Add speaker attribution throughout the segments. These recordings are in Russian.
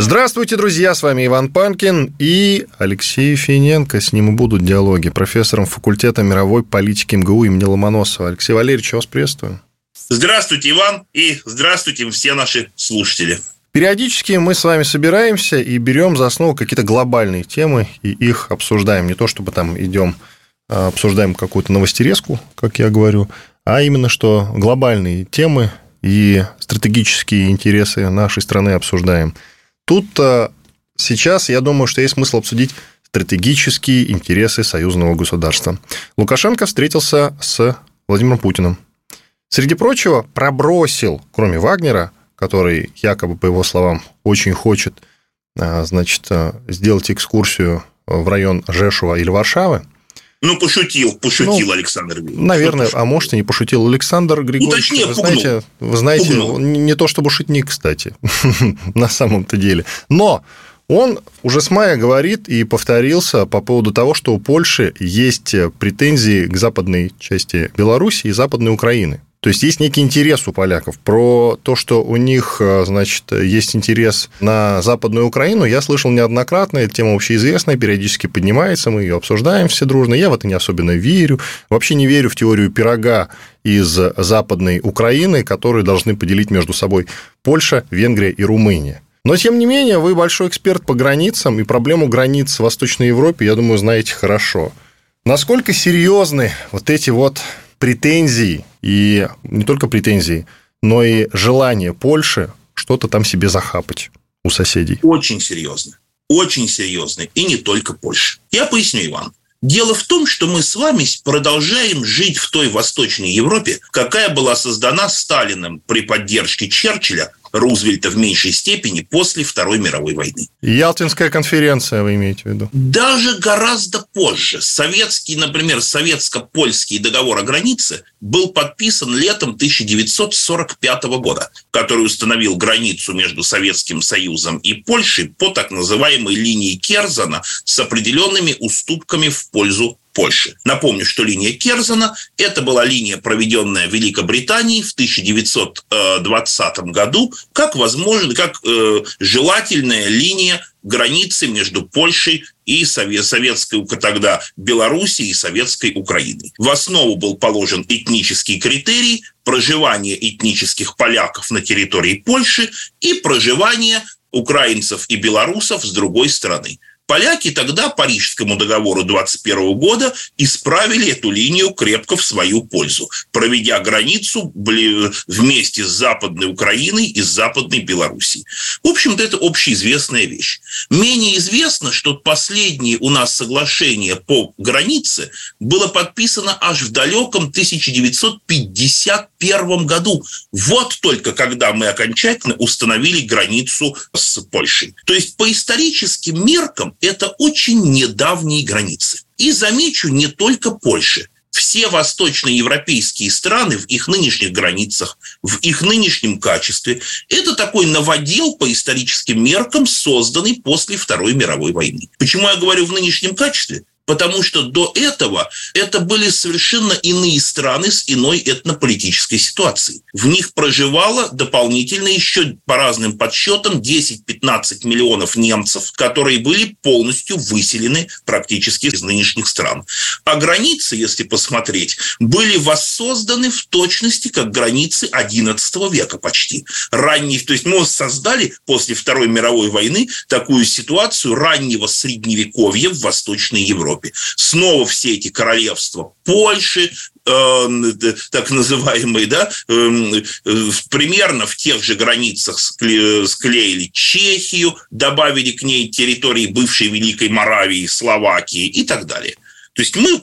Speaker 1: Здравствуйте, друзья, с вами Иван Панкин и Алексей Финенко. С ним и будут диалоги. Профессором факультета мировой политики МГУ имени Ломоносова. Алексей Валерьевич, вас приветствую.
Speaker 2: Здравствуйте, Иван, и здравствуйте все наши слушатели.
Speaker 1: Периодически мы с вами собираемся и берем за основу какие-то глобальные темы и их обсуждаем. Не то, чтобы там идем, а, обсуждаем какую-то новостерезку, как я говорю, а именно что глобальные темы и стратегические интересы нашей страны обсуждаем – Тут сейчас, я думаю, что есть смысл обсудить стратегические интересы союзного государства. Лукашенко встретился с Владимиром Путиным. Среди прочего, пробросил, кроме Вагнера, который якобы, по его словам, очень хочет а, значит, сделать экскурсию в район Жешува или Варшавы,
Speaker 2: ну, пошутил, пошутил ну, Александр
Speaker 1: Григорьевич. Наверное, а может, и не пошутил Александр Григорьевич. Ну, точнее, вы пугнул. знаете, вы знаете пугнул. не то чтобы шутник, кстати, на самом-то деле. Но он уже с мая говорит и повторился по поводу того, что у Польши есть претензии к западной части Беларуси и западной Украины. То есть есть некий интерес у поляков. Про то, что у них, э, значит, есть интерес на Западную Украину, я слышал неоднократно, эта тема общеизвестная, периодически поднимается, мы ее обсуждаем все дружно. Я в это не особенно верю. Вообще не верю в теорию пирога из Западной Украины, которые должны поделить между собой Польша, Венгрия и Румыния. Но, тем не менее, вы большой эксперт по границам, и проблему границ в Восточной Европе, я думаю, знаете хорошо. Насколько серьезны вот эти вот претензии, и не только претензии, но и желание Польши что-то там себе захапать у соседей.
Speaker 2: Очень серьезно. Очень серьезно. И не только Польша. Я поясню, Иван. Дело в том, что мы с вами продолжаем жить в той Восточной Европе, какая была создана Сталиным при поддержке Черчилля Рузвельта в меньшей степени после Второй мировой войны.
Speaker 1: Ялтинская конференция, вы имеете в виду?
Speaker 2: Даже гораздо позже. Советский, например, советско-польский договор о границе был подписан летом 1945 года, который установил границу между Советским Союзом и Польшей по так называемой линии Керзана с определенными уступками в пользу Польши. Напомню, что линия Керзана – это была линия, проведенная Великобританией в 1920 году, как возможно, как э, желательная линия границы между Польшей и советской тогда Белоруссией и советской Украиной. В основу был положен этнический критерий проживания этнических поляков на территории Польши и проживание украинцев и белорусов с другой стороны. Поляки тогда Парижскому договору 21 года исправили эту линию крепко в свою пользу, проведя границу вместе с Западной Украиной и с Западной Белоруссией. В общем-то, это общеизвестная вещь. Менее известно, что последнее у нас соглашение по границе было подписано аж в далеком 1951 году. Вот только когда мы окончательно установили границу с Польшей. То есть по историческим меркам это очень недавние границы. И замечу, не только Польши. Все восточноевропейские страны в их нынешних границах, в их нынешнем качестве, это такой новодел по историческим меркам, созданный после Второй мировой войны. Почему я говорю в нынешнем качестве? Потому что до этого это были совершенно иные страны с иной этнополитической ситуацией. В них проживало дополнительно еще по разным подсчетам 10-15 миллионов немцев, которые были полностью выселены практически из нынешних стран. А границы, если посмотреть, были воссозданы в точности как границы XI века почти. Ранний, то есть мы создали после Второй мировой войны такую ситуацию раннего средневековья в Восточной Европе. Европе. Снова все эти королевства Польши, э, так называемые, да, эм, э, примерно в тех же границах склеили Чехию, добавили к ней территории бывшей Великой Моравии, Словакии и так далее. То есть мы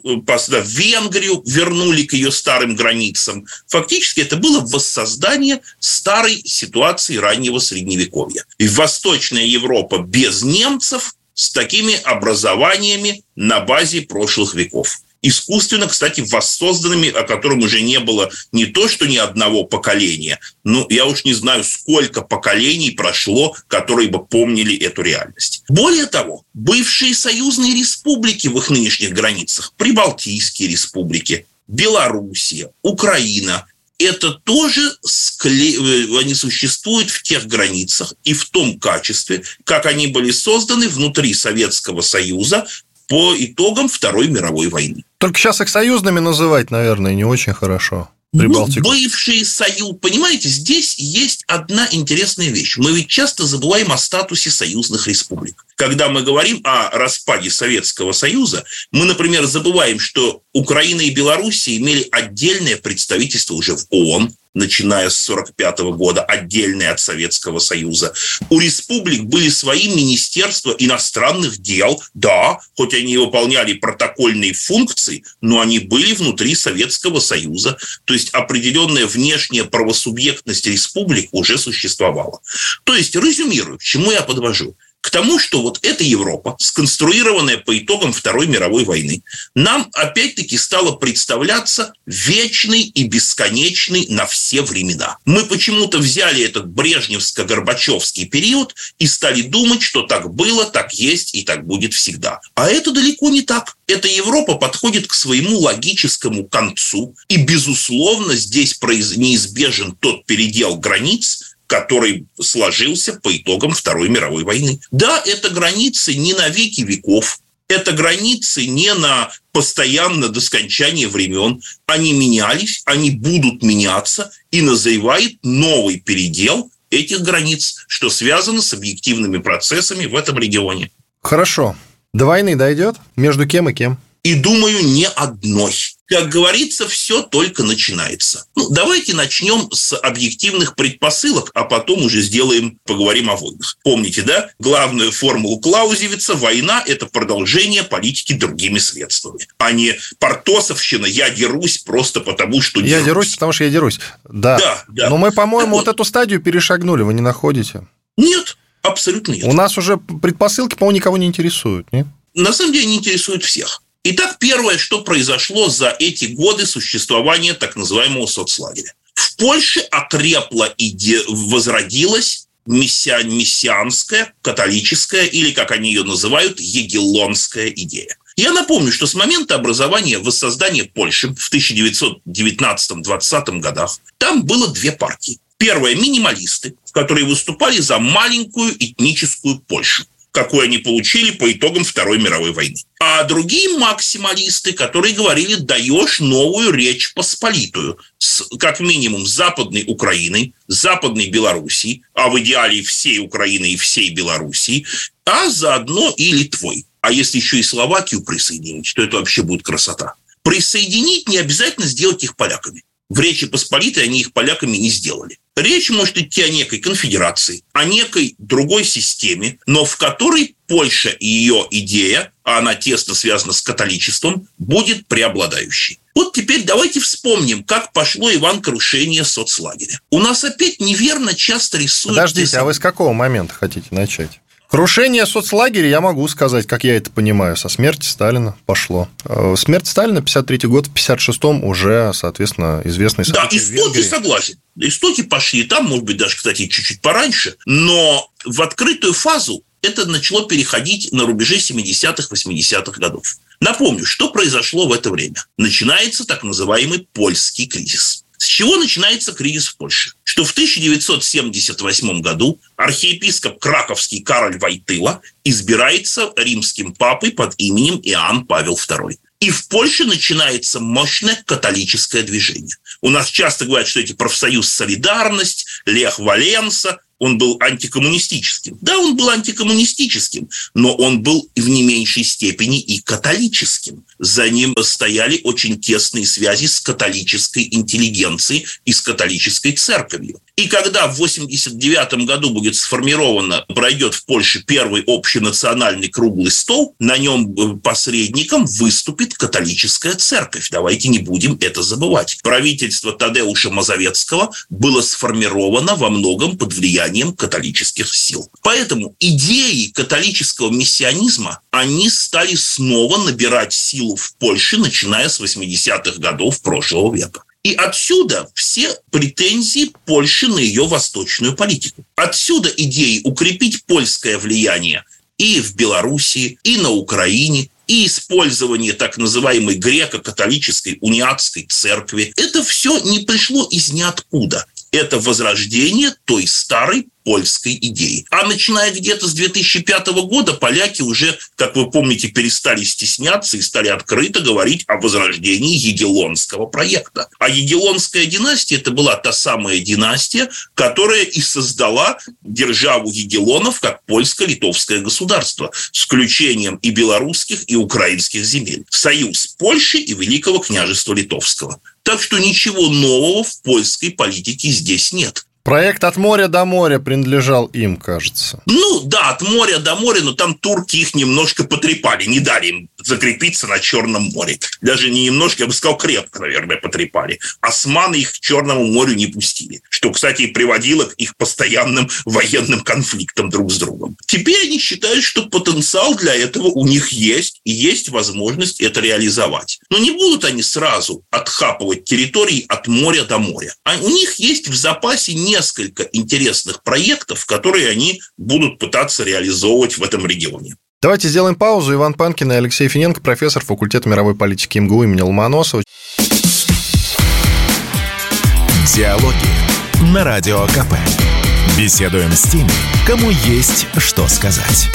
Speaker 2: да, Венгрию вернули к ее старым границам. Фактически это было воссоздание старой ситуации раннего Средневековья. И Восточная Европа без немцев с такими образованиями на базе прошлых веков искусственно, кстати, воссозданными, о котором уже не было не то, что ни одного поколения, ну, я уж не знаю, сколько поколений прошло, которые бы помнили эту реальность. Более того, бывшие союзные республики в их нынешних границах, Прибалтийские республики, Белоруссия, Украина, это тоже скле... Э, они существуют в тех границах и в том качестве, как они были созданы внутри Советского Союза по итогам Второй мировой войны.
Speaker 1: Только сейчас их союзными называть, наверное, не очень хорошо.
Speaker 2: Прибалтику. Ну, бывший союз. Понимаете, здесь есть одна интересная вещь. Мы ведь часто забываем о статусе союзных республик. Когда мы говорим о распаде Советского Союза, мы, например, забываем, что Украина и Белоруссия имели отдельное представительство уже в ООН, начиная с 1945 года, отдельные от Советского Союза. У республик были свои министерства иностранных дел, да, хоть они выполняли протокольные функции, но они были внутри Советского Союза. То есть определенная внешняя правосубъектность республик уже существовала. То есть, резюмирую, к чему я подвожу к тому, что вот эта Европа, сконструированная по итогам Второй мировой войны, нам опять-таки стала представляться вечной и бесконечной на все времена. Мы почему-то взяли этот брежневско-горбачевский период и стали думать, что так было, так есть и так будет всегда. А это далеко не так. Эта Европа подходит к своему логическому концу, и, безусловно, здесь неизбежен тот передел границ, который сложился по итогам Второй мировой войны. Да, это границы не на веки веков, это границы не на постоянно до скончания времен. Они менялись, они будут меняться, и назревает новый передел этих границ, что связано с объективными процессами в этом регионе.
Speaker 1: Хорошо. До войны дойдет? Между кем и кем?
Speaker 2: И думаю, не одной. Как говорится, все только начинается. Ну, давайте начнем с объективных предпосылок, а потом уже сделаем, поговорим о войнах. Помните, да? Главную формулу Клаузевица – война – это продолжение политики другими средствами, а не портосовщина «я дерусь просто потому, что
Speaker 1: дерусь». Я дерусь, потому что я дерусь. Да. да, да. Но мы, по-моему, вот. вот эту стадию перешагнули, вы не находите?
Speaker 2: Нет, абсолютно нет.
Speaker 1: У нас уже предпосылки, по-моему, никого не интересуют, нет?
Speaker 2: На самом деле не интересуют всех. Итак, первое, что произошло за эти годы существования так называемого соцлагеря. В Польше окрепла и возродилась мессиан, мессианская, католическая или, как они ее называют, егелонская идея. Я напомню, что с момента образования воссоздания Польши в 1919-20 годах там было две партии. Первая – минималисты, которые выступали за маленькую этническую Польшу какой они получили по итогам Второй мировой войны. А другие максималисты, которые говорили, даешь новую речь посполитую, с, как минимум, Западной Украиной, Западной Белоруссией, а в идеале всей Украины и всей Белоруссии, а заодно и Литвой. А если еще и Словакию присоединить, то это вообще будет красота. Присоединить не обязательно сделать их поляками. В Речи Посполитой они их поляками не сделали. Речь может идти о некой конфедерации, о некой другой системе, но в которой Польша и ее идея, а она тесно связана с католичеством, будет преобладающей. Вот теперь давайте вспомним, как пошло Иван крушение соцлагеря. У нас опять неверно часто рисуют...
Speaker 1: Подождите, а вы с какого момента хотите начать? Крушение соцлагеря, я могу сказать, как я это понимаю, со смерти Сталина пошло. Э, смерть Сталина, 53 год, в 56-м уже, соответственно, известный
Speaker 2: Да, истоки согласен. Истоки пошли там, может быть, даже, кстати, чуть-чуть пораньше, но в открытую фазу это начало переходить на рубеже 70-х, 80-х годов. Напомню, что произошло в это время. Начинается так называемый польский кризис. С чего начинается кризис в Польше? Что в 1978 году архиепископ Краковский Кароль Войтыла избирается римским папой под именем Иоанн Павел II. И в Польше начинается мощное католическое движение. У нас часто говорят, что эти профсоюз «Солидарность», Лех Валенса, он был антикоммунистическим. Да, он был антикоммунистическим, но он был в не меньшей степени и католическим. За ним стояли очень тесные связи с католической интеллигенцией и с католической церковью. И когда в 89 году будет сформировано, пройдет в Польше первый общенациональный круглый стол, на нем э, посредником выступит католическая церковь. Давайте не будем это забывать. Правительство Тадеуша Мазовецкого было сформировано во многом под влиянием католических сил. Поэтому идеи католического миссионизма, они стали снова набирать силу в Польше, начиная с 80-х годов прошлого века. И отсюда все претензии Польши на ее восточную политику. Отсюда идеи укрепить польское влияние и в Белоруссии, и на Украине, и использование так называемой греко-католической униатской церкви. Это все не пришло из ниоткуда. Это возрождение той старой польской идеи. А начиная где-то с 2005 года поляки уже, как вы помните, перестали стесняться и стали открыто говорить о возрождении Егелонского проекта. А Егелонская династия – это была та самая династия, которая и создала державу Егелонов как польско-литовское государство с включением и белорусских, и украинских земель. Союз Польши и Великого княжества Литовского. Так что ничего нового в польской политике здесь нет.
Speaker 1: Проект «От моря до моря» принадлежал им, кажется.
Speaker 2: Ну, да, «От моря до моря», но там турки их немножко потрепали, не дали им закрепиться на Черном море. Даже не немножко, я бы сказал, крепко, наверное, потрепали. Османы их к Черному морю не пустили, что, кстати, и приводило к их постоянным военным конфликтам друг с другом. Теперь они считают, что потенциал для этого у них есть, и есть возможность это реализовать. Но не будут они сразу отхапывать территории от моря до моря. А у них есть в запасе не несколько интересных проектов, которые они будут пытаться реализовывать в этом регионе.
Speaker 1: Давайте сделаем паузу. Иван Панкин и Алексей Финенко, профессор факультета мировой политики МГУ имени Ломоносова.
Speaker 3: Диалоги на Радио КП. Беседуем с теми, кому есть что сказать.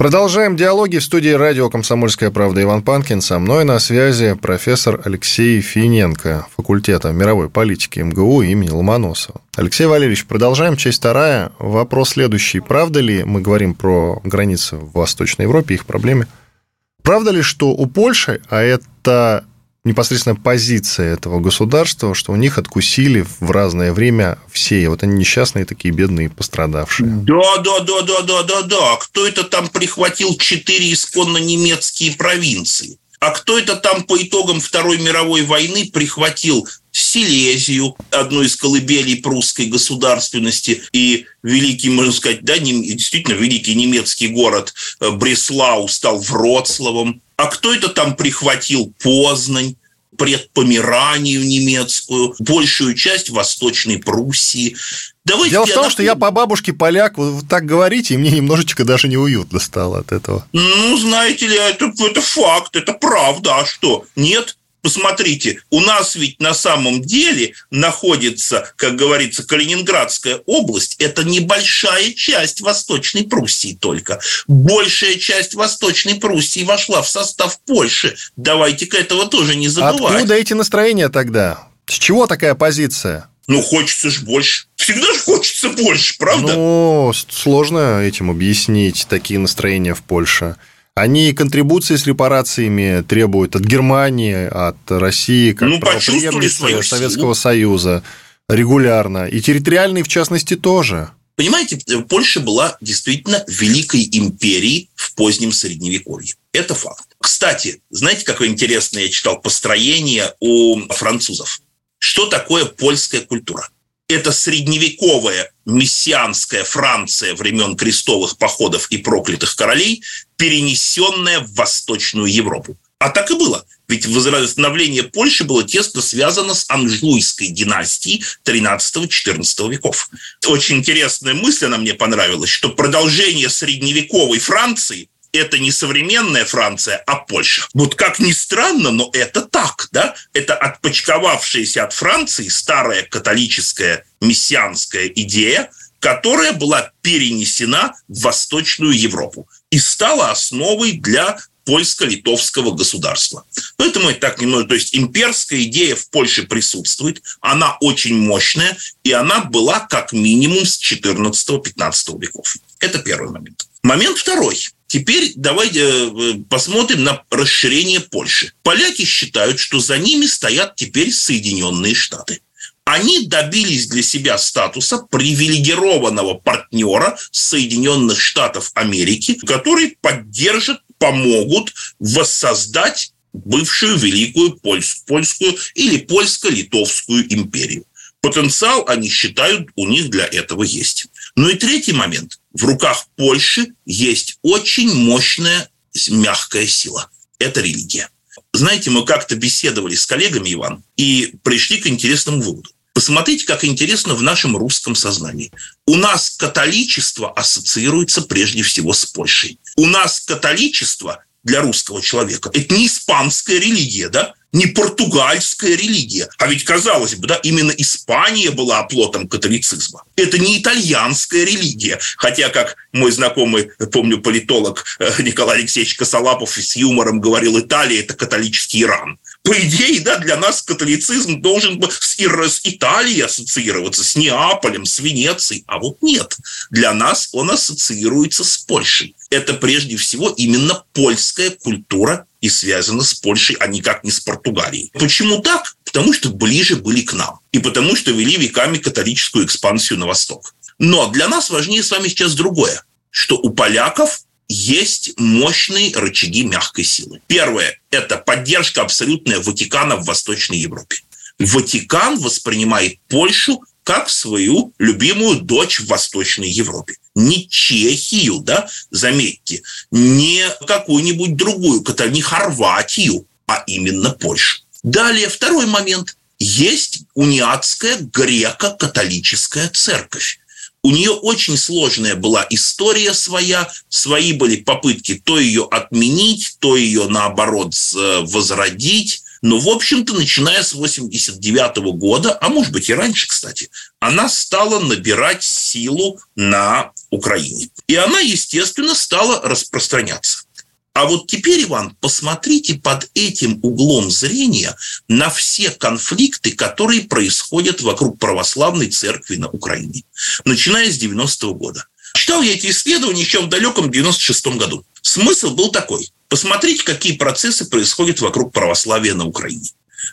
Speaker 1: Продолжаем диалоги в студии радио «Комсомольская правда» Иван Панкин. Со мной на связи профессор Алексей Финенко, факультета мировой политики МГУ имени Ломоносова. Алексей Валерьевич, продолжаем. Часть вторая. Вопрос следующий. Правда ли, мы говорим про границы в Восточной Европе, их проблемы, правда ли, что у Польши, а это непосредственно позиция этого государства, что у них откусили в разное время все. Вот они несчастные такие бедные пострадавшие.
Speaker 2: Да, да, да, да, да, да, да. Кто это там прихватил четыре исконно немецкие провинции? А кто это там по итогам Второй мировой войны прихватил Силезию, одну из колыбелей прусской государственности, и великий, можно сказать, да, действительно великий немецкий город э, Бреслау стал Вроцлавом, а кто это там прихватил Познань, предпомеранию немецкую, большую часть Восточной Пруссии.
Speaker 1: Давайте Дело в том, напомню. что я по бабушке поляк, вы так говорите, и мне немножечко даже неуютно стало от этого.
Speaker 2: Ну, знаете ли, это, это факт, это правда. А что? Нет? Посмотрите, у нас ведь на самом деле находится, как говорится, Калининградская область. Это небольшая часть Восточной Пруссии только. Большая часть Восточной Пруссии вошла в состав Польши. Давайте-ка этого тоже не забывать.
Speaker 1: Откуда эти настроения тогда? С чего такая позиция?
Speaker 2: Ну, хочется же больше. Всегда же хочется больше, правда?
Speaker 1: Ну, сложно этим объяснить такие настроения в Польше. Они контрибуции с репарациями требуют от Германии, от России, как ну, правоприемницы Советского силу. Союза регулярно. И территориальные, в частности, тоже.
Speaker 2: Понимаете, Польша была действительно великой империей в позднем Средневековье. Это факт. Кстати, знаете, какое интересное я читал построение у французов? Что такое польская культура? это средневековая мессианская Франция времен крестовых походов и проклятых королей, перенесенная в Восточную Европу. А так и было. Ведь восстановление Польши было тесно связано с Анжуйской династией 13-14 веков. Очень интересная мысль, она мне понравилась, что продолжение средневековой Франции это не современная Франция, а Польша. Вот как ни странно, но это так, да? Это отпочковавшаяся от Франции старая католическая мессианская идея, которая была перенесена в Восточную Европу и стала основой для польско-литовского государства. Поэтому это так немного, то есть имперская идея в Польше присутствует, она очень мощная, и она была как минимум с 14-15 веков. Это первый момент. Момент второй. Теперь давайте э, посмотрим на расширение Польши. Поляки считают, что за ними стоят теперь Соединенные Штаты. они добились для себя статуса привилегированного партнера Соединенных Штатов Америки, который поддержит, помогут воссоздать бывшую Великую Польскую или Польско-Литовскую империю. Потенциал, они считают, у них для этого есть. Ну и третий момент. В руках Польши есть очень мощная мягкая сила. Это религия. Знаете, мы как-то беседовали с коллегами, Иван, и пришли к интересному выводу. Посмотрите, как интересно в нашем русском сознании. У нас католичество ассоциируется прежде всего с Польшей. У нас католичество для русского человека. Это не испанская религия, да? не португальская религия. А ведь, казалось бы, да, именно Испания была оплотом католицизма. Это не итальянская религия. Хотя, как мой знакомый, помню, политолог э, Николай Алексеевич Косолапов с юмором говорил, Италия – это католический Иран. По идее, да, для нас католицизм должен бы с, с Италией ассоциироваться, с Неаполем, с Венецией. А вот нет. Для нас он ассоциируется с Польшей это прежде всего именно польская культура и связана с Польшей, а никак не с Португалией. Почему так? Потому что ближе были к нам. И потому что вели веками католическую экспансию на восток. Но для нас важнее с вами сейчас другое, что у поляков есть мощные рычаги мягкой силы. Первое – это поддержка абсолютная Ватикана в Восточной Европе. Ватикан воспринимает Польшу как свою любимую дочь в Восточной Европе. Не Чехию, да, заметьте, не какую-нибудь другую, не Хорватию, а именно Польшу. Далее, второй момент. Есть униатская греко-католическая церковь. У нее очень сложная была история своя, свои были попытки то ее отменить, то ее, наоборот, возродить. Но, в общем-то, начиная с 89 года, а может быть и раньше, кстати, она стала набирать силу на Украине. И она, естественно, стала распространяться. А вот теперь, Иван, посмотрите под этим углом зрения на все конфликты, которые происходят вокруг православной церкви на Украине, начиная с 90-го года. Читал я эти исследования еще в далеком 96-м году. Смысл был такой. Посмотрите, какие процессы происходят вокруг православия на Украине.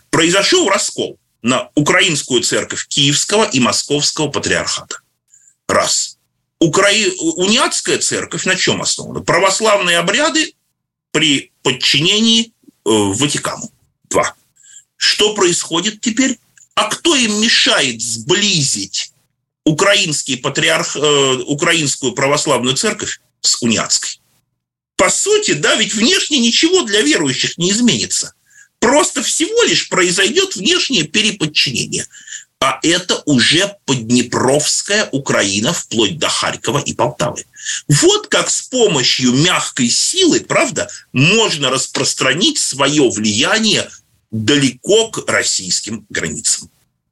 Speaker 2: Произошел раскол на украинскую церковь Киевского и Московского патриархата. Раз. Украи... Униатская церковь на чем основана? Православные обряды при подчинении э, Ватикану. Два. Что происходит теперь? А кто им мешает сблизить украинский патриарх, э, украинскую православную церковь с униатской? По сути, да, ведь внешне ничего для верующих не изменится. Просто всего лишь произойдет внешнее переподчинение. А это уже Поднепровская Украина вплоть до Харькова и Полтавы. Вот как с помощью мягкой силы, правда, можно распространить свое влияние далеко к российским границам.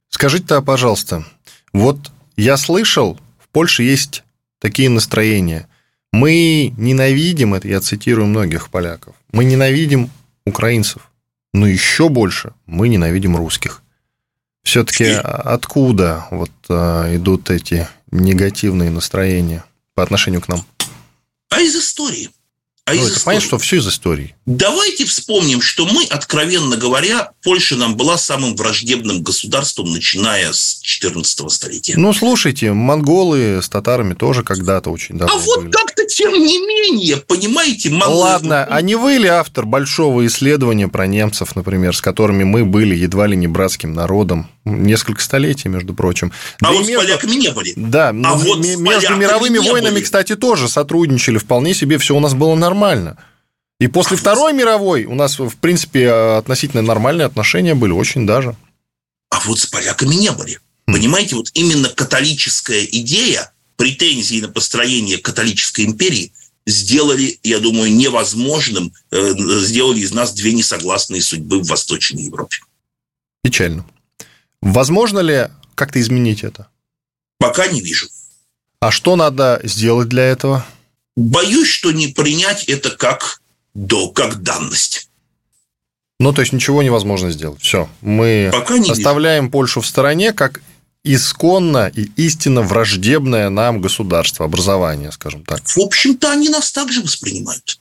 Speaker 1: Скажите-то, пожалуйста, вот я слышал, в Польше есть такие настроения. Мы ненавидим, это я цитирую многих поляков, мы ненавидим украинцев, но еще больше мы ненавидим русских. Все-таки откуда вот а, идут эти негативные настроения по отношению к нам?
Speaker 2: А из истории.
Speaker 1: А ну, это понятно, что все из истории.
Speaker 2: Давайте вспомним, что мы, откровенно говоря, Польша нам была самым враждебным государством, начиная с 14 столетия.
Speaker 1: Ну, слушайте, монголы с татарами тоже когда-то очень давно
Speaker 2: А вот
Speaker 1: были.
Speaker 2: как-то, тем не менее, понимаете, монголы...
Speaker 1: Ладно, а не вы ли автор большого исследования про немцев, например, с которыми мы были едва ли не братским народом? Несколько столетий, между прочим.
Speaker 2: А да вот между... с поляками не были.
Speaker 1: Да, а вот между мировыми войнами, были. кстати, тоже сотрудничали вполне себе, все у нас было нормально. И после Второй мировой у нас, в принципе, относительно нормальные отношения были очень даже.
Speaker 2: А вот с поляками не были. Хм. Понимаете, вот именно католическая идея, претензии на построение католической империи сделали, я думаю, невозможным, э, сделали из нас две несогласные судьбы в Восточной Европе.
Speaker 1: Печально. Возможно ли как-то изменить это?
Speaker 2: Пока не вижу.
Speaker 1: А что надо сделать для этого?
Speaker 2: Боюсь, что не принять это как, до, как данность.
Speaker 1: Ну, то есть ничего невозможно сделать. Все. Мы Пока не оставляем вижу. Польшу в стороне, как исконно и истинно враждебное нам государство, образование, скажем так.
Speaker 2: В общем-то, они нас также воспринимают.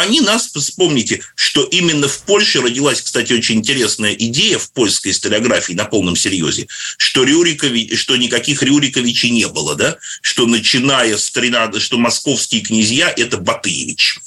Speaker 2: Они нас, вспомните, что именно в Польше родилась, кстати, очень интересная идея в польской историографии на полном серьезе, что, Рюрикови, что никаких Рюриковичей не было, да? что начиная с 13, что московские князья – это Батыевич.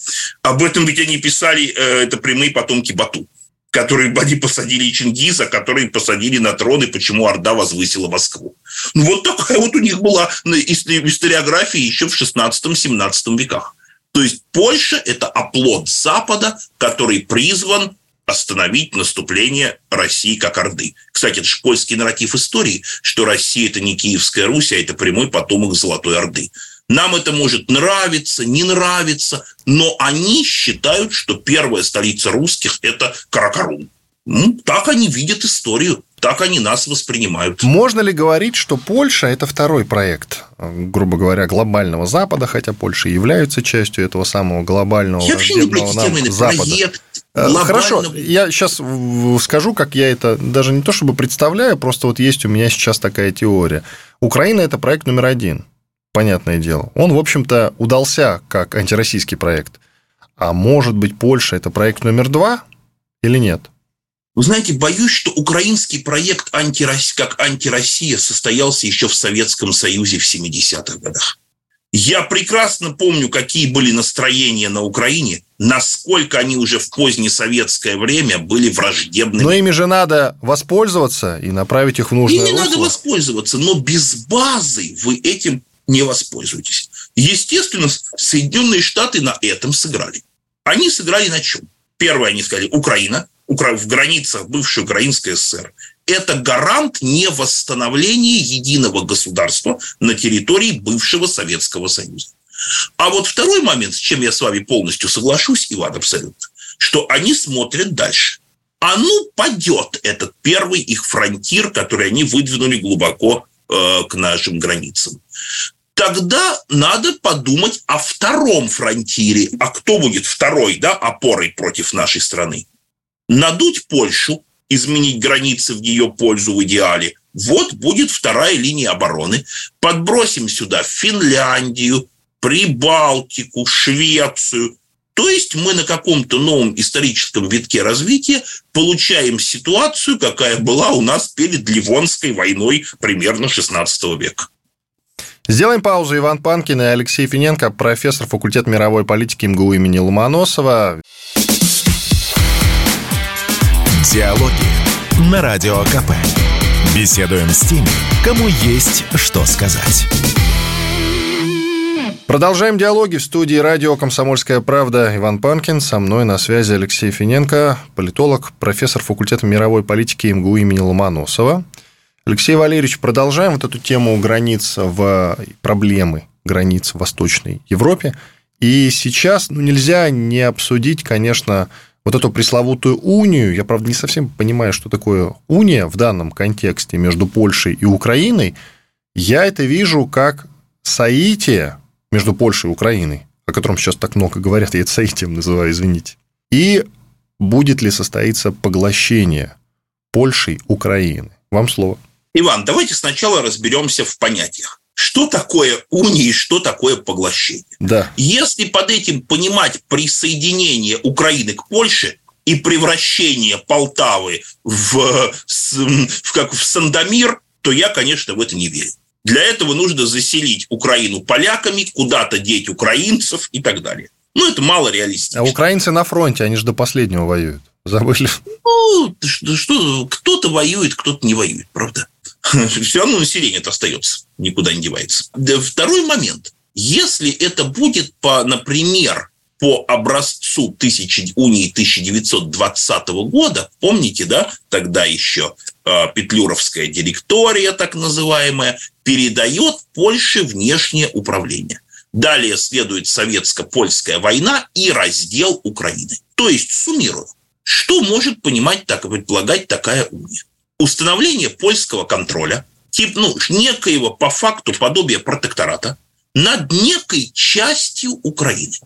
Speaker 2: Об этом ведь они писали, э, это прямые потомки Бату которые они посадили Чингиза, которые посадили на трон, и почему Орда возвысила Москву. Ну, вот такая вот у них была историография еще в 16-17 веках. То есть Польша – это оплот Запада, который призван остановить наступление России как Орды. Кстати, это школьский нарратив истории, что Россия – это не Киевская Русь, а это прямой потомок Золотой Орды. Нам это может нравиться, не нравиться, но они считают, что первая столица русских – это Каракарум. Так они видят историю, так они нас воспринимают.
Speaker 1: Можно ли говорить, что Польша – это второй проект, грубо говоря, глобального Запада, хотя Польша является частью этого самого глобального
Speaker 2: я вообще не нам термины, Запада? Проект,
Speaker 1: э, Хорошо, я сейчас скажу, как я это даже не то чтобы представляю, просто вот есть у меня сейчас такая теория. Украина – это проект номер один, понятное дело. Он, в общем-то, удался как антироссийский проект. А может быть, Польша – это проект номер два или нет?
Speaker 2: – вы знаете, боюсь, что украинский проект антирос... как антироссия состоялся еще в Советском Союзе в 70-х годах. Я прекрасно помню, какие были настроения на Украине, насколько они уже в позднее советское время были враждебными.
Speaker 1: Но ими же надо воспользоваться и направить их в нужное
Speaker 2: Ими
Speaker 1: русло.
Speaker 2: надо воспользоваться, но без базы вы этим не воспользуетесь. Естественно, Соединенные Штаты на этом сыграли. Они сыграли на чем? Первое, они сказали, Украина – в границах бывшей Украинской ССР, это гарант невосстановления единого государства на территории бывшего Советского Союза. А вот второй момент, с чем я с вами полностью соглашусь, Иван, абсолютно, что они смотрят дальше. А ну падет этот первый их фронтир, который они выдвинули глубоко э, к нашим границам. Тогда надо подумать о втором фронтире. А кто будет второй да, опорой против нашей страны? Надуть Польшу, изменить границы в ее пользу в идеале, вот будет вторая линия обороны. Подбросим сюда Финляндию, Прибалтику, Швецию. То есть мы на каком-то новом историческом витке развития получаем ситуацию, какая была у нас перед Ливонской войной примерно 16 века.
Speaker 1: Сделаем паузу. Иван Панкин и Алексей Финенко, профессор факультета мировой политики МГУ имени Ломоносова.
Speaker 3: Диалоги на Радио КП. Беседуем с теми, кому есть что сказать.
Speaker 1: Продолжаем диалоги в студии радио «Комсомольская правда». Иван Панкин, со мной на связи Алексей Финенко, политолог, профессор факультета мировой политики МГУ имени Ломоносова. Алексей Валерьевич, продолжаем вот эту тему границ в проблемы границ в Восточной Европе. И сейчас ну, нельзя не обсудить, конечно, вот эту пресловутую унию, я, правда, не совсем понимаю, что такое уния в данном контексте между Польшей и Украиной, я это вижу как соитие между Польшей и Украиной, о котором сейчас так много говорят, я это соитием называю, извините. И будет ли состоиться поглощение Польшей Украины? Вам слово.
Speaker 2: Иван, давайте сначала разберемся в понятиях что такое уния и что такое поглощение.
Speaker 1: Да.
Speaker 2: Если под этим понимать присоединение Украины к Польше и превращение Полтавы в, в, как в Сандомир, то я, конечно, в это не верю. Для этого нужно заселить Украину поляками, куда-то деть украинцев и так далее. Ну, это мало реалистично.
Speaker 1: А украинцы на фронте, они же до последнего воюют. Забыли?
Speaker 2: Ну, что, кто-то воюет, кто-то не воюет, правда? Все равно население-то остается, никуда не девается. Второй момент. Если это будет, по, например, по образцу тысячи, унии 1920 года, помните, да, тогда еще э, Петлюровская директория, так называемая, передает Польше внешнее управление. Далее следует советско-польская война и раздел Украины. То есть, суммирую, что может понимать, так и предполагать такая уния? Установление польского контроля, тип, ну, некоего по факту подобия протектората над некой частью Украины.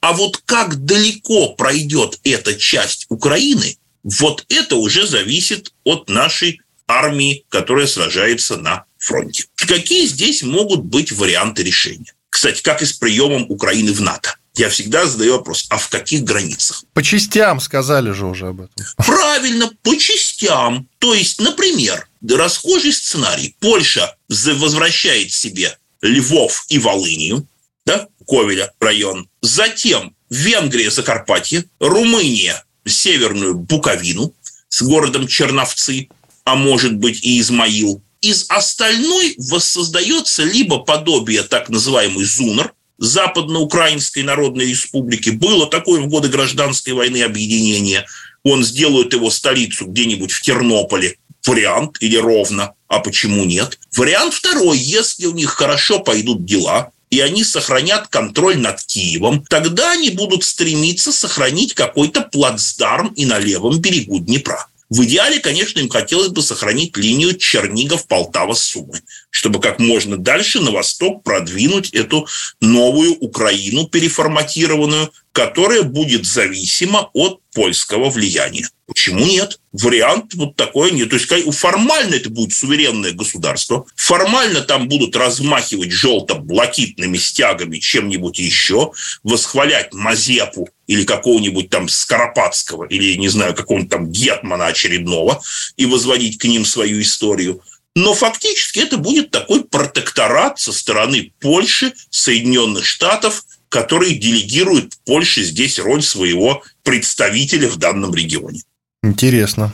Speaker 2: А вот как далеко пройдет эта часть Украины, вот это уже зависит от нашей армии, которая сражается на фронте. Какие здесь могут быть варианты решения? Кстати, как и с приемом Украины в НАТО. Я всегда задаю вопрос, а в каких границах?
Speaker 1: По частям сказали же уже об этом.
Speaker 2: Правильно, по частям. То есть, например, расхожий сценарий. Польша возвращает себе Львов и Волынию, да, Ковеля район. Затем Венгрия, Закарпатье, Румыния, Северную Буковину с городом Черновцы, а может быть и Измаил. Из остальной воссоздается либо подобие так называемый ЗУНР, Западноукраинской Народной Республики. Было такое в годы гражданской войны объединение. Он сделает его столицу где-нибудь в Тернополе. Вариант или ровно. А почему нет? Вариант второй. Если у них хорошо пойдут дела, и они сохранят контроль над Киевом, тогда они будут стремиться сохранить какой-то плацдарм и на левом берегу Днепра. В идеале, конечно, им хотелось бы сохранить линию Чернигов-Полтава-Сумы, чтобы как можно дальше на восток продвинуть эту новую Украину переформатированную, которая будет зависима от польского влияния. Почему нет? Вариант вот такой нет. То есть формально это будет суверенное государство, формально там будут размахивать желто-блакитными стягами чем-нибудь еще, восхвалять Мазепу или какого-нибудь там Скоропадского, или, не знаю, какого-нибудь там Гетмана очередного, и возводить к ним свою историю. Но фактически это будет такой протекторат со стороны Польши, Соединенных Штатов, который делегирует Польше здесь роль своего представителя в данном регионе.
Speaker 1: Интересно.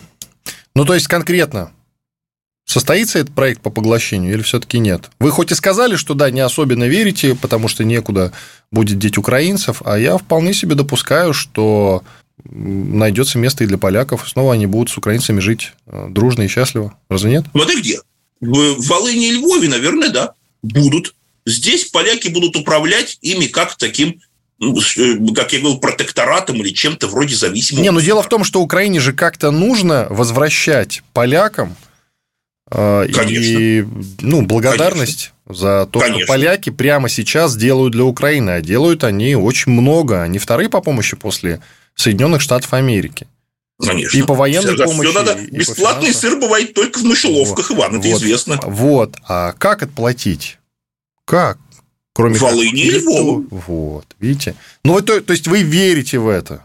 Speaker 1: Ну, то есть конкретно Состоится этот проект по поглощению или все-таки нет? Вы хоть и сказали, что да, не особенно верите, потому что некуда будет деть украинцев, а я вполне себе допускаю, что найдется место и для поляков, снова они будут с украинцами жить э, дружно и счастливо. Разве нет?
Speaker 2: Вот и где? В Волыне и Львове, наверное, да, будут. Здесь поляки будут управлять ими как таким ну, э, как я говорил, протекторатом или чем-то вроде зависимым.
Speaker 1: Не, но дело в том, что Украине же как-то нужно возвращать полякам а, Конечно. И ну, благодарность Конечно. за то, Конечно. что поляки прямо сейчас делают для Украины, а делают они очень много. Они вторые по помощи после Соединенных Штатов Америки.
Speaker 2: Конечно.
Speaker 1: И по военной все, помощи. Все надо.
Speaker 2: Бесплатный сыр бывает только в мышеловках, вот. Иван, это вот. известно.
Speaker 1: Вот. А как отплатить? Как?
Speaker 2: Кроме Волыни и Львова.
Speaker 1: Вот, видите? Ну, то, то есть вы верите в это?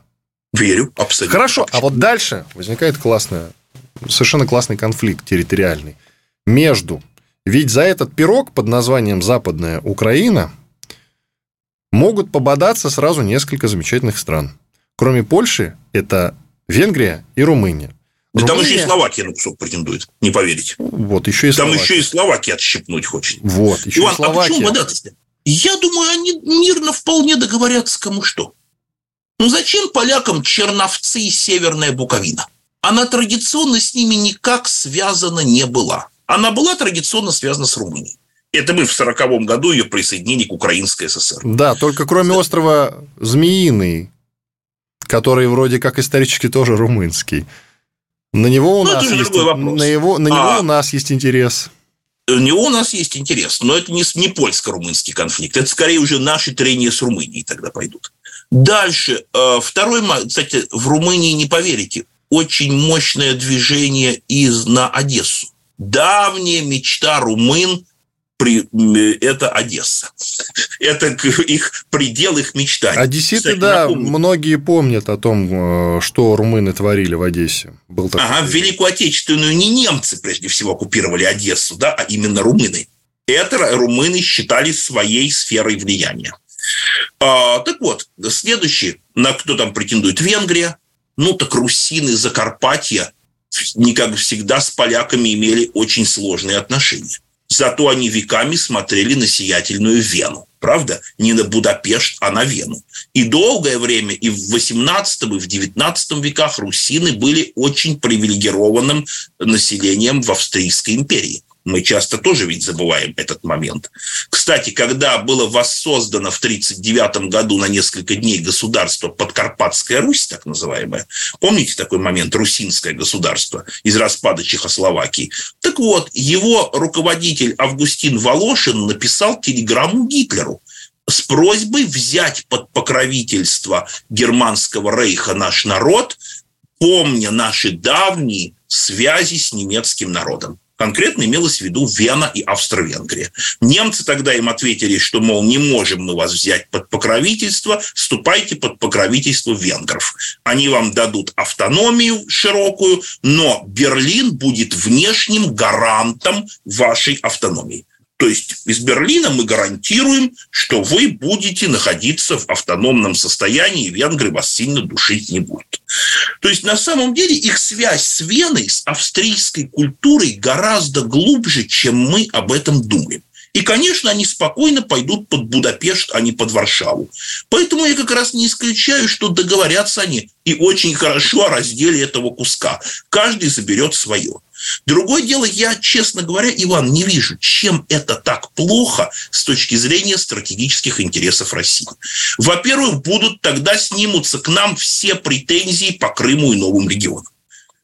Speaker 2: Верю, абсолютно.
Speaker 1: Хорошо, а вот дальше возникает классная совершенно классный конфликт территориальный между... Ведь за этот пирог под названием «Западная Украина» могут пободаться сразу несколько замечательных стран. Кроме Польши, это Венгрия и Румыния.
Speaker 2: Да Румыния... там еще и Словакия на кусок претендует, не поверите.
Speaker 1: Вот, еще и
Speaker 2: Словакия. Там еще и Словакия отщипнуть хочет.
Speaker 1: Вот, еще
Speaker 2: Иван,
Speaker 1: и Словакия.
Speaker 2: а почему бодаться Я думаю, они мирно вполне договорятся кому что. Ну зачем полякам Черновцы и Северная Буковина? она традиционно с ними никак связана не была. Она была традиционно связана с Румынией. Это мы в 1940 году ее присоединили к Украинской ССР.
Speaker 1: Да, только кроме да. острова Змеиный, который вроде как исторически тоже румынский. На него у, ну, нас, есть, на его, на него а, у нас есть интерес.
Speaker 2: На него у нас есть интерес, но это не, не польско-румынский конфликт. Это скорее уже наши трения с Румынией тогда пойдут. Дальше. Э, второй, кстати, в Румынии, не поверите, очень мощное движение из на Одессу. Давняя мечта румын при, это Одесса. Это их предел их мечтаний.
Speaker 1: Одесситы, Кстати, да, напомню. многие помнят о том, э, что румыны творили в Одессе.
Speaker 2: Был такой ага, в Великую Отечественную не немцы, прежде всего, оккупировали Одессу, да, а именно румыны. Это румыны считали своей сферой влияния. А, так вот, следующий, на кто там претендует? Венгрия, ну так русины Закарпатья, не как всегда, с поляками имели очень сложные отношения. Зато они веками смотрели на сиятельную Вену. Правда? Не на Будапешт, а на Вену. И долгое время и в 18 и в 19 веках русины были очень привилегированным населением в Австрийской империи. Мы часто тоже ведь забываем этот момент. Кстати, когда было воссоздано в 1939 году на несколько дней государство Подкарпатская Русь, так называемое, помните такой момент, русинское государство из распада Чехословакии? Так вот, его руководитель Августин Волошин написал телеграмму Гитлеру, с просьбой взять под покровительство германского рейха наш народ, помня наши давние связи с немецким народом. Конкретно имелось в виду Вена и Австро-Венгрия. Немцы тогда им ответили, что, мол, не можем мы вас взять под покровительство, ступайте под покровительство венгров. Они вам дадут автономию широкую, но Берлин будет внешним гарантом вашей автономии. То есть из Берлина мы гарантируем, что вы будете находиться в автономном состоянии, и венгры вас сильно душить не будут. То есть на самом деле их связь с Веной, с австрийской культурой гораздо глубже, чем мы об этом думаем. И, конечно, они спокойно пойдут под Будапешт, а не под Варшаву. Поэтому я как раз не исключаю, что договорятся они и очень хорошо о разделе этого куска. Каждый заберет свое. Другое дело, я, честно говоря, Иван, не вижу, чем это так плохо с точки зрения стратегических интересов России. Во-первых, будут тогда снимутся к нам все претензии по Крыму и новым регионам.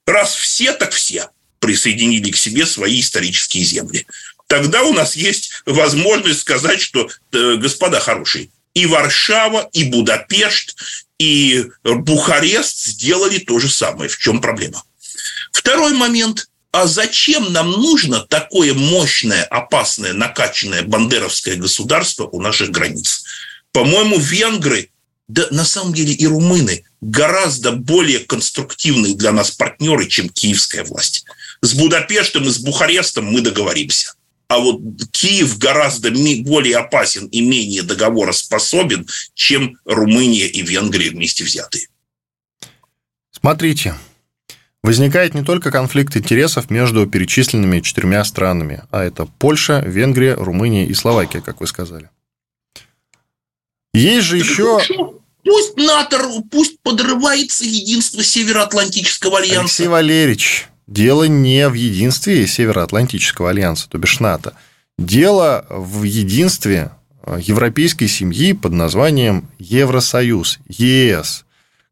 Speaker 2: Раз все, так все присоединили к себе свои исторические земли тогда у нас есть возможность сказать, что, э, господа хорошие, и Варшава, и Будапешт, и Бухарест сделали то же самое. В чем проблема? Второй момент. А зачем нам нужно такое мощное, опасное, накачанное бандеровское государство у наших границ? По-моему, венгры, да на самом деле и румыны, гораздо более конструктивные для нас партнеры, чем киевская власть. С Будапештом и с Бухарестом мы договоримся – а вот Киев гораздо более опасен и менее договороспособен, чем Румыния и Венгрия вместе взятые.
Speaker 1: Смотрите, возникает не только конфликт интересов между перечисленными четырьмя странами, а это Польша, Венгрия, Румыния и Словакия, как вы сказали. Есть же еще...
Speaker 2: Пусть НАТО, пусть подрывается единство Североатлантического альянса.
Speaker 1: Алексей Валерьевич, Дело не в единстве Североатлантического альянса, то бишь НАТО. Дело в единстве э, европейской семьи под названием Евросоюз, ЕС.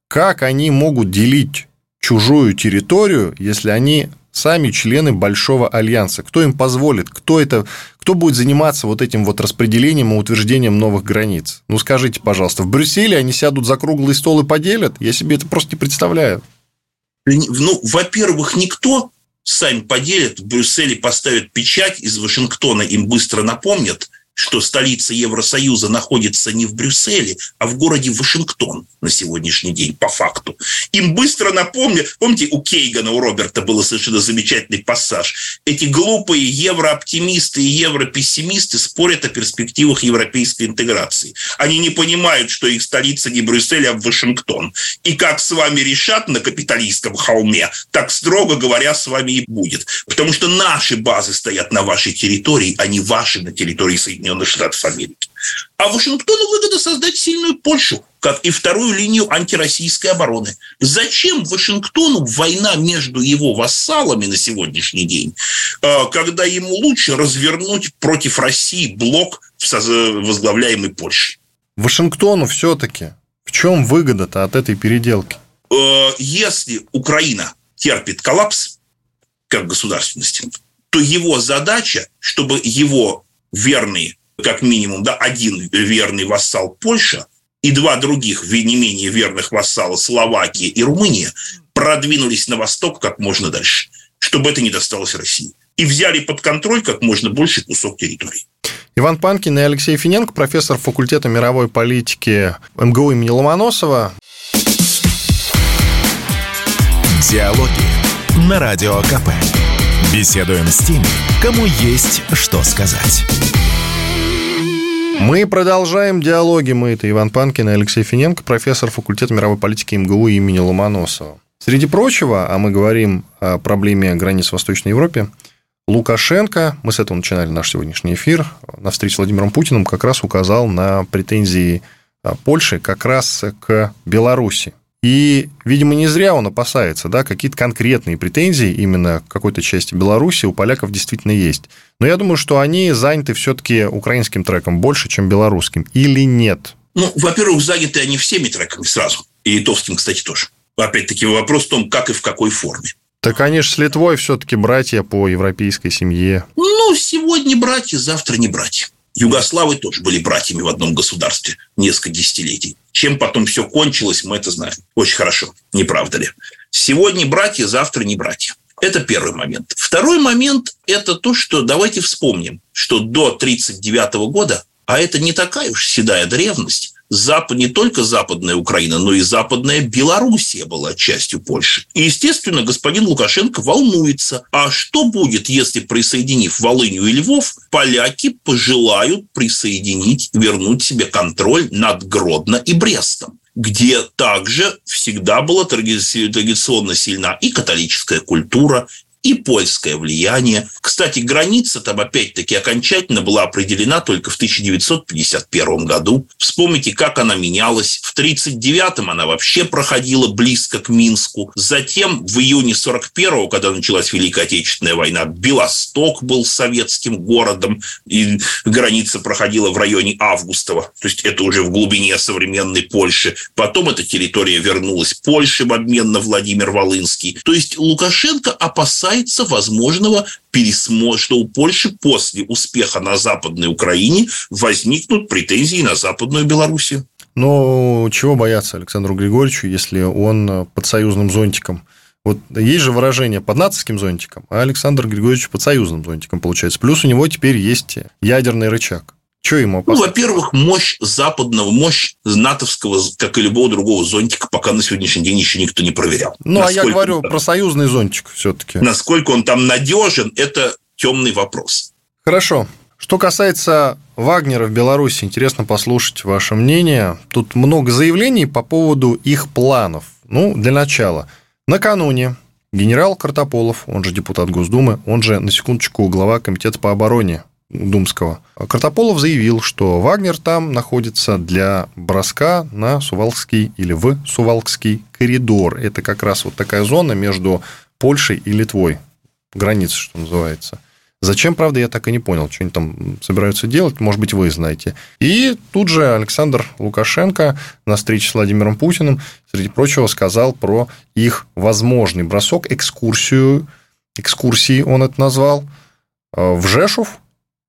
Speaker 1: Как они могут делить чужую территорию, если они сами члены Большого Альянса? Кто им позволит? Кто, это, кто будет заниматься вот этим вот распределением и утверждением новых границ? Ну, скажите, пожалуйста, в Брюсселе они сядут за круглый стол и поделят? Я себе это просто не представляю.
Speaker 2: Ну, во-первых, никто сами поделят, в Брюсселе поставят печать, из Вашингтона им быстро напомнят – что столица Евросоюза находится не в Брюсселе, а в городе Вашингтон на сегодняшний день, по факту. Им быстро напомню, помните, у Кейгана, у Роберта был совершенно замечательный пассаж. Эти глупые еврооптимисты и европессимисты спорят о перспективах европейской интеграции. Они не понимают, что их столица не Брюссель, а Вашингтон. И как с вами решат на капиталистском холме, так, строго говоря, с вами и будет. Потому что наши базы стоят на вашей территории, а не ваши на территории Соединенных Соединенных Штатов Америки. А Вашингтону выгодно создать сильную Польшу, как и вторую линию антироссийской обороны. Зачем Вашингтону война между его вассалами на сегодняшний день, э, когда ему лучше развернуть против России блок, возглавляемый Польшей?
Speaker 1: Вашингтону все-таки в чем выгода-то от этой переделки?
Speaker 2: Э, если Украина терпит коллапс как государственности, то его задача, чтобы его верный, как минимум, да, один верный вассал Польша и два других не менее верных вассала Словакия и Румыния продвинулись на восток как можно дальше, чтобы это не досталось России. И взяли под контроль как можно больше кусок территории.
Speaker 1: Иван Панкин и Алексей Финенко, профессор факультета мировой политики МГУ имени Ломоносова.
Speaker 3: Диалоги на Радио КП. Беседуем с теми, кому есть что сказать.
Speaker 1: Мы продолжаем диалоги. Мы это Иван Панкин и Алексей Финенко, профессор факультета мировой политики МГУ имени Ломоносова. Среди прочего, а мы говорим о проблеме границ в Восточной Европе, Лукашенко, мы с этого начинали наш сегодняшний эфир, на встрече с Владимиром Путиным как раз указал на претензии Польши как раз к Беларуси. И, видимо, не зря он опасается, да, какие-то конкретные претензии именно к какой-то части Беларуси у поляков действительно есть. Но я думаю, что они заняты все-таки украинским треком больше, чем белорусским. Или нет?
Speaker 2: Ну, во-первых, заняты они всеми треками сразу. И литовским, кстати, тоже. Опять-таки вопрос в том, как и в какой форме.
Speaker 1: Да, конечно, с Литвой все-таки братья по европейской семье.
Speaker 2: Ну, сегодня братья, завтра не братья. Югославы тоже были братьями в одном государстве несколько десятилетий. Чем потом все кончилось, мы это знаем. Очень хорошо, не правда ли? Сегодня братья, завтра не братья. Это первый момент. Второй момент – это то, что давайте вспомним, что до 1939 года, а это не такая уж седая древность, Запад, не только Западная Украина, но и Западная Белоруссия была частью Польши. И, естественно, господин Лукашенко волнуется. А что будет, если, присоединив Волынью и Львов, поляки пожелают присоединить, вернуть себе контроль над Гродно и Брестом? где также всегда была традиционно сильна и католическая культура, и польское влияние. Кстати, граница там опять-таки окончательно была определена только в 1951 году. Вспомните, как она менялась. В 1939-м она вообще проходила близко к Минску. Затем в июне 41-го, когда началась Великая Отечественная война, Белосток был советским городом, и граница проходила в районе Августова. То есть это уже в глубине современной Польши. Потом эта территория вернулась Польше в обмен на Владимир Волынский. То есть Лукашенко опасается касается возможного пересмотра, что у Польши после успеха на Западной Украине возникнут претензии на Западную Белоруссию.
Speaker 1: Но чего бояться Александру Григорьевичу, если он под союзным зонтиком? Вот есть же выражение под нацистским зонтиком, а Александр Григорьевич под союзным зонтиком получается. Плюс у него теперь есть ядерный рычаг. Что ему?
Speaker 2: Ну, во-первых, мощь западного, мощь натовского, как и любого другого зонтика, пока на сегодняшний день еще никто не проверял.
Speaker 1: Ну, а я говорю про союзный зонтик все-таки.
Speaker 2: Насколько он там надежен, это темный вопрос.
Speaker 1: Хорошо. Что касается Вагнера в Беларуси, интересно послушать ваше мнение. Тут много заявлений по поводу их планов. Ну, для начала. Накануне генерал Картополов, он же депутат Госдумы, он же, на секундочку, глава Комитета по обороне Думского. Картополов заявил, что Вагнер там находится для броска на Сувалкский или в Сувалкский коридор. Это как раз вот такая зона между Польшей и Литвой. Граница, что называется. Зачем, правда, я так и не понял, что они там собираются делать, может быть, вы знаете. И тут же Александр Лукашенко на встрече с Владимиром Путиным, среди прочего, сказал про их возможный бросок, экскурсию, экскурсии он это назвал, э, в Жешув,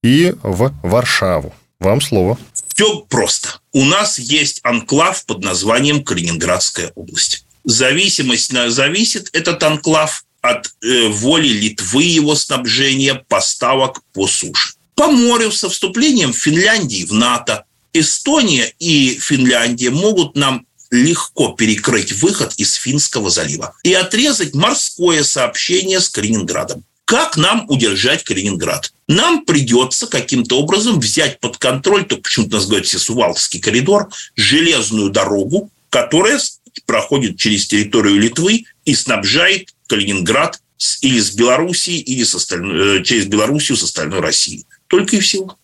Speaker 1: и в Варшаву. Вам слово.
Speaker 2: Все просто. У нас есть анклав под названием Калининградская область. Зависимость зависит этот анклав от э, воли Литвы его снабжения поставок по суше. По морю со вступлением Финляндии в НАТО Эстония и Финляндия могут нам легко перекрыть выход из Финского залива и отрезать морское сообщение с Калининградом. Как нам удержать Калининград? Нам придется каким-то образом взять под контроль, то почему-то называют все Сувалский коридор, железную дорогу, которая проходит через территорию Литвы и снабжает Калининград или с Белоруссией, или с остальной, э, через Белоруссию с остальной Россией. Только и всего.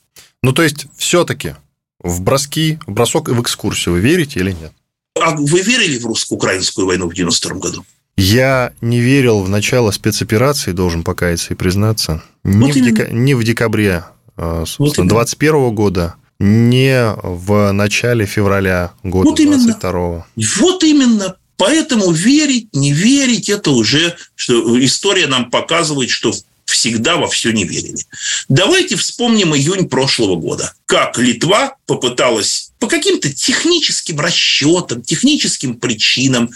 Speaker 1: Ну, то есть, все-таки в броски, в бросок и в экскурсию вы верите или нет?
Speaker 2: А вы верили в русско-украинскую войну в 92 году?
Speaker 1: Я не верил в начало спецоперации, должен покаяться и признаться. Вот ни, в дек... ни в декабре а, вот 21 года, не в начале февраля года вот 22 -го.
Speaker 2: Вот именно. Поэтому верить, не верить, это уже что история нам показывает, что всегда во все не верили. Давайте вспомним июнь прошлого года. Как Литва попыталась по каким-то техническим расчетам, техническим причинам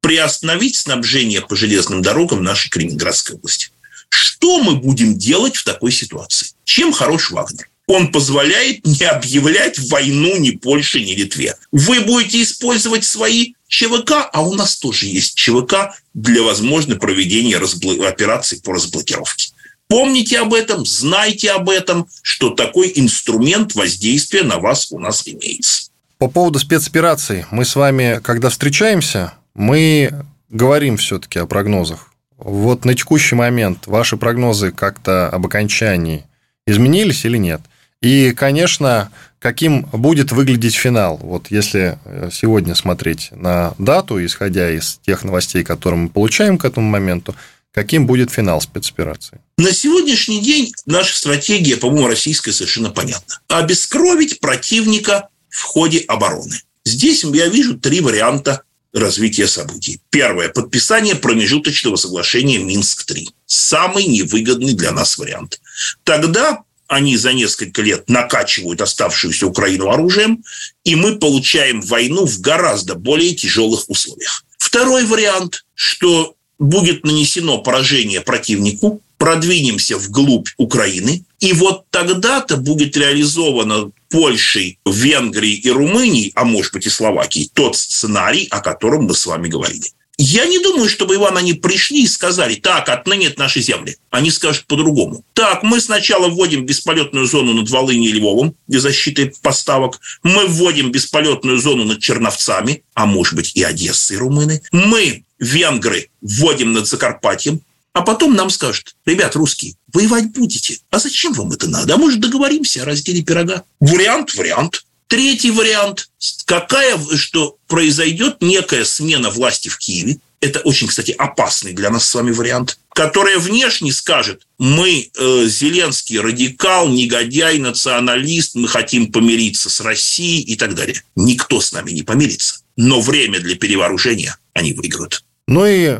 Speaker 2: приостановить снабжение по железным дорогам нашей Калининградской области. Что мы будем делать в такой ситуации? Чем хорош Вагнер? Он позволяет не объявлять войну ни Польше, ни Литве. Вы будете использовать свои ЧВК, а у нас тоже есть ЧВК для возможного проведения разбл... операций по разблокировке. Помните об этом, знайте об этом, что такой инструмент воздействия на вас у нас имеется.
Speaker 1: По поводу спецопераций. Мы с вами, когда встречаемся, мы говорим все-таки о прогнозах. Вот на текущий момент ваши прогнозы как-то об окончании изменились или нет? И, конечно, каким будет выглядеть финал? Вот если э, сегодня смотреть на дату, исходя из тех новостей, которые мы получаем к этому моменту, каким будет финал спецоперации?
Speaker 2: На сегодняшний день наша стратегия, по-моему, российская совершенно понятна. Обескровить противника в ходе обороны. Здесь я вижу три варианта развития событий. Первое. Подписание промежуточного соглашения Минск-3. Самый невыгодный для нас вариант. Тогда они за несколько лет накачивают оставшуюся Украину оружием, и мы получаем войну в гораздо более тяжелых условиях. Второй вариант, что будет нанесено поражение противнику, продвинемся вглубь Украины, и вот тогда-то будет реализовано Польшей, Венгрией и Румынией, а может быть и Словакией, тот сценарий, о котором мы с вами говорили. Я не думаю, чтобы, Иван, они пришли и сказали, так, отныне это наши земли. Они скажут по-другому. Так, мы сначала вводим бесполетную зону над Волынью и Львовом для защиты поставок. Мы вводим бесполетную зону над Черновцами, а может быть и Одессы и Румыны. Мы, венгры, вводим над Закарпатьем. А потом нам скажут, ребят, русские, воевать будете. А зачем вам это надо? А может, договоримся о разделе пирога? Вариант, вариант. Третий вариант, какая, что произойдет некая смена власти в Киеве, это очень, кстати, опасный для нас с вами вариант, которая внешне скажет, мы э, Зеленский радикал, негодяй, националист, мы хотим помириться с Россией и так далее. Никто с нами не помирится. Но время для перевооружения они выиграют.
Speaker 1: Ну и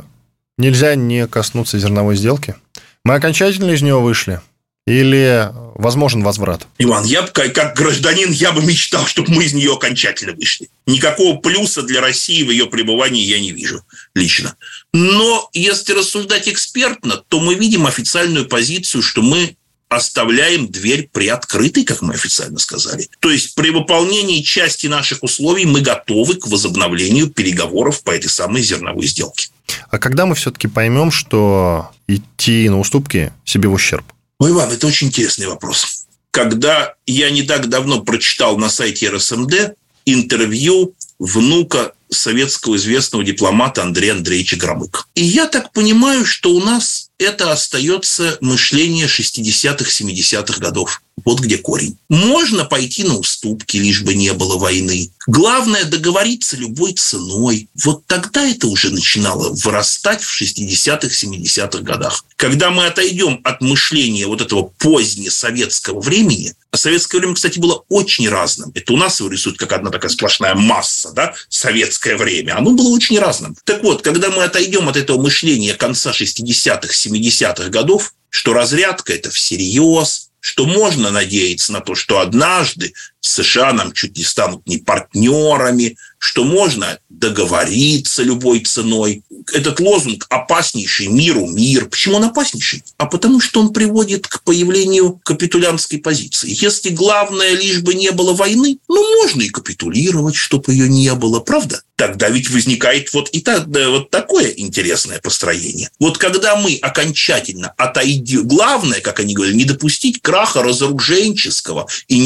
Speaker 1: нельзя не коснуться зерновой сделки. Мы окончательно из нее вышли. Или возможен возврат?
Speaker 2: Иван, я как, гражданин, я бы мечтал, чтобы мы из нее окончательно вышли. Никакого плюса для России в ее пребывании я не вижу лично. Но если рассуждать экспертно, то мы видим официальную позицию, что мы оставляем дверь приоткрытой, как мы официально сказали. То есть при выполнении части наших условий мы готовы к возобновлению переговоров по этой самой зерновой сделке.
Speaker 1: А когда мы все-таки поймем, что идти на уступки себе в ущерб?
Speaker 2: Ой, Иван, это очень интересный вопрос. Когда я не так давно прочитал на сайте РСМД интервью внука советского известного дипломата Андрея Андреевича Громыка. И я так понимаю, что у нас это остается мышление 60-х, 70-х годов. Вот где корень. Можно пойти на уступки, лишь бы не было войны. Главное договориться любой ценой. Вот тогда это уже начинало вырастать в 60-х, 70-х годах. Когда мы отойдем от мышления вот этого позднесоветского времени, а советское время, кстати, было очень разным. Это у нас его рисуют как одна такая сплошная масса, да, советское время. Оно было очень разным. Так вот, когда мы отойдем от этого мышления конца 60-х, 70-х годов, что разрядка – это всерьез, что можно надеяться на то, что однажды США нам чуть не станут не партнерами, что можно договориться любой ценой. Этот лозунг «опаснейший миру мир». Почему он опаснейший? А потому что он приводит к появлению капитулянтской позиции. Если главное лишь бы не было войны, ну, можно и капитулировать, чтобы ее не было, правда? Тогда ведь возникает вот и так, да, вот такое интересное построение. Вот когда мы окончательно отойдем, главное, как они говорят, не допустить краха разоруженческого и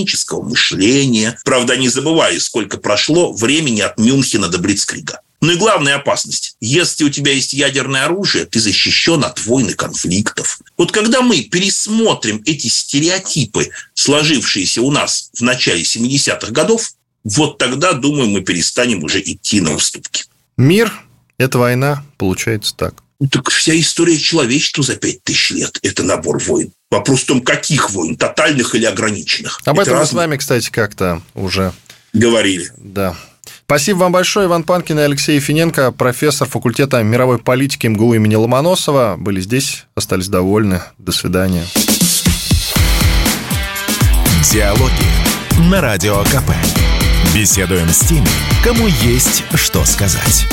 Speaker 2: нераспространенческого мышления. Правда, не забывая, сколько прошло времени от Мюнхена до Блицкрига. Ну и главная опасность. Если у тебя есть ядерное оружие, ты защищен от войн и конфликтов. Вот когда мы пересмотрим эти стереотипы, сложившиеся у нас в начале 70-х годов, вот тогда, думаю, мы перестанем уже идти на уступки.
Speaker 1: Мир – это война, получается так.
Speaker 2: Ну, так вся история человечества за пять тысяч лет – это набор войн. Вопрос в том, каких войн, тотальных или ограниченных.
Speaker 1: Об
Speaker 2: это
Speaker 1: этом мы с вами, кстати, как-то уже
Speaker 2: говорили.
Speaker 1: Да. Спасибо вам большое, Иван Панкин и Алексей Финенко, профессор факультета мировой политики МГУ имени Ломоносова. Были здесь, остались довольны. До свидания.
Speaker 3: Диалоги на Радио КП. Беседуем с теми, кому есть что сказать.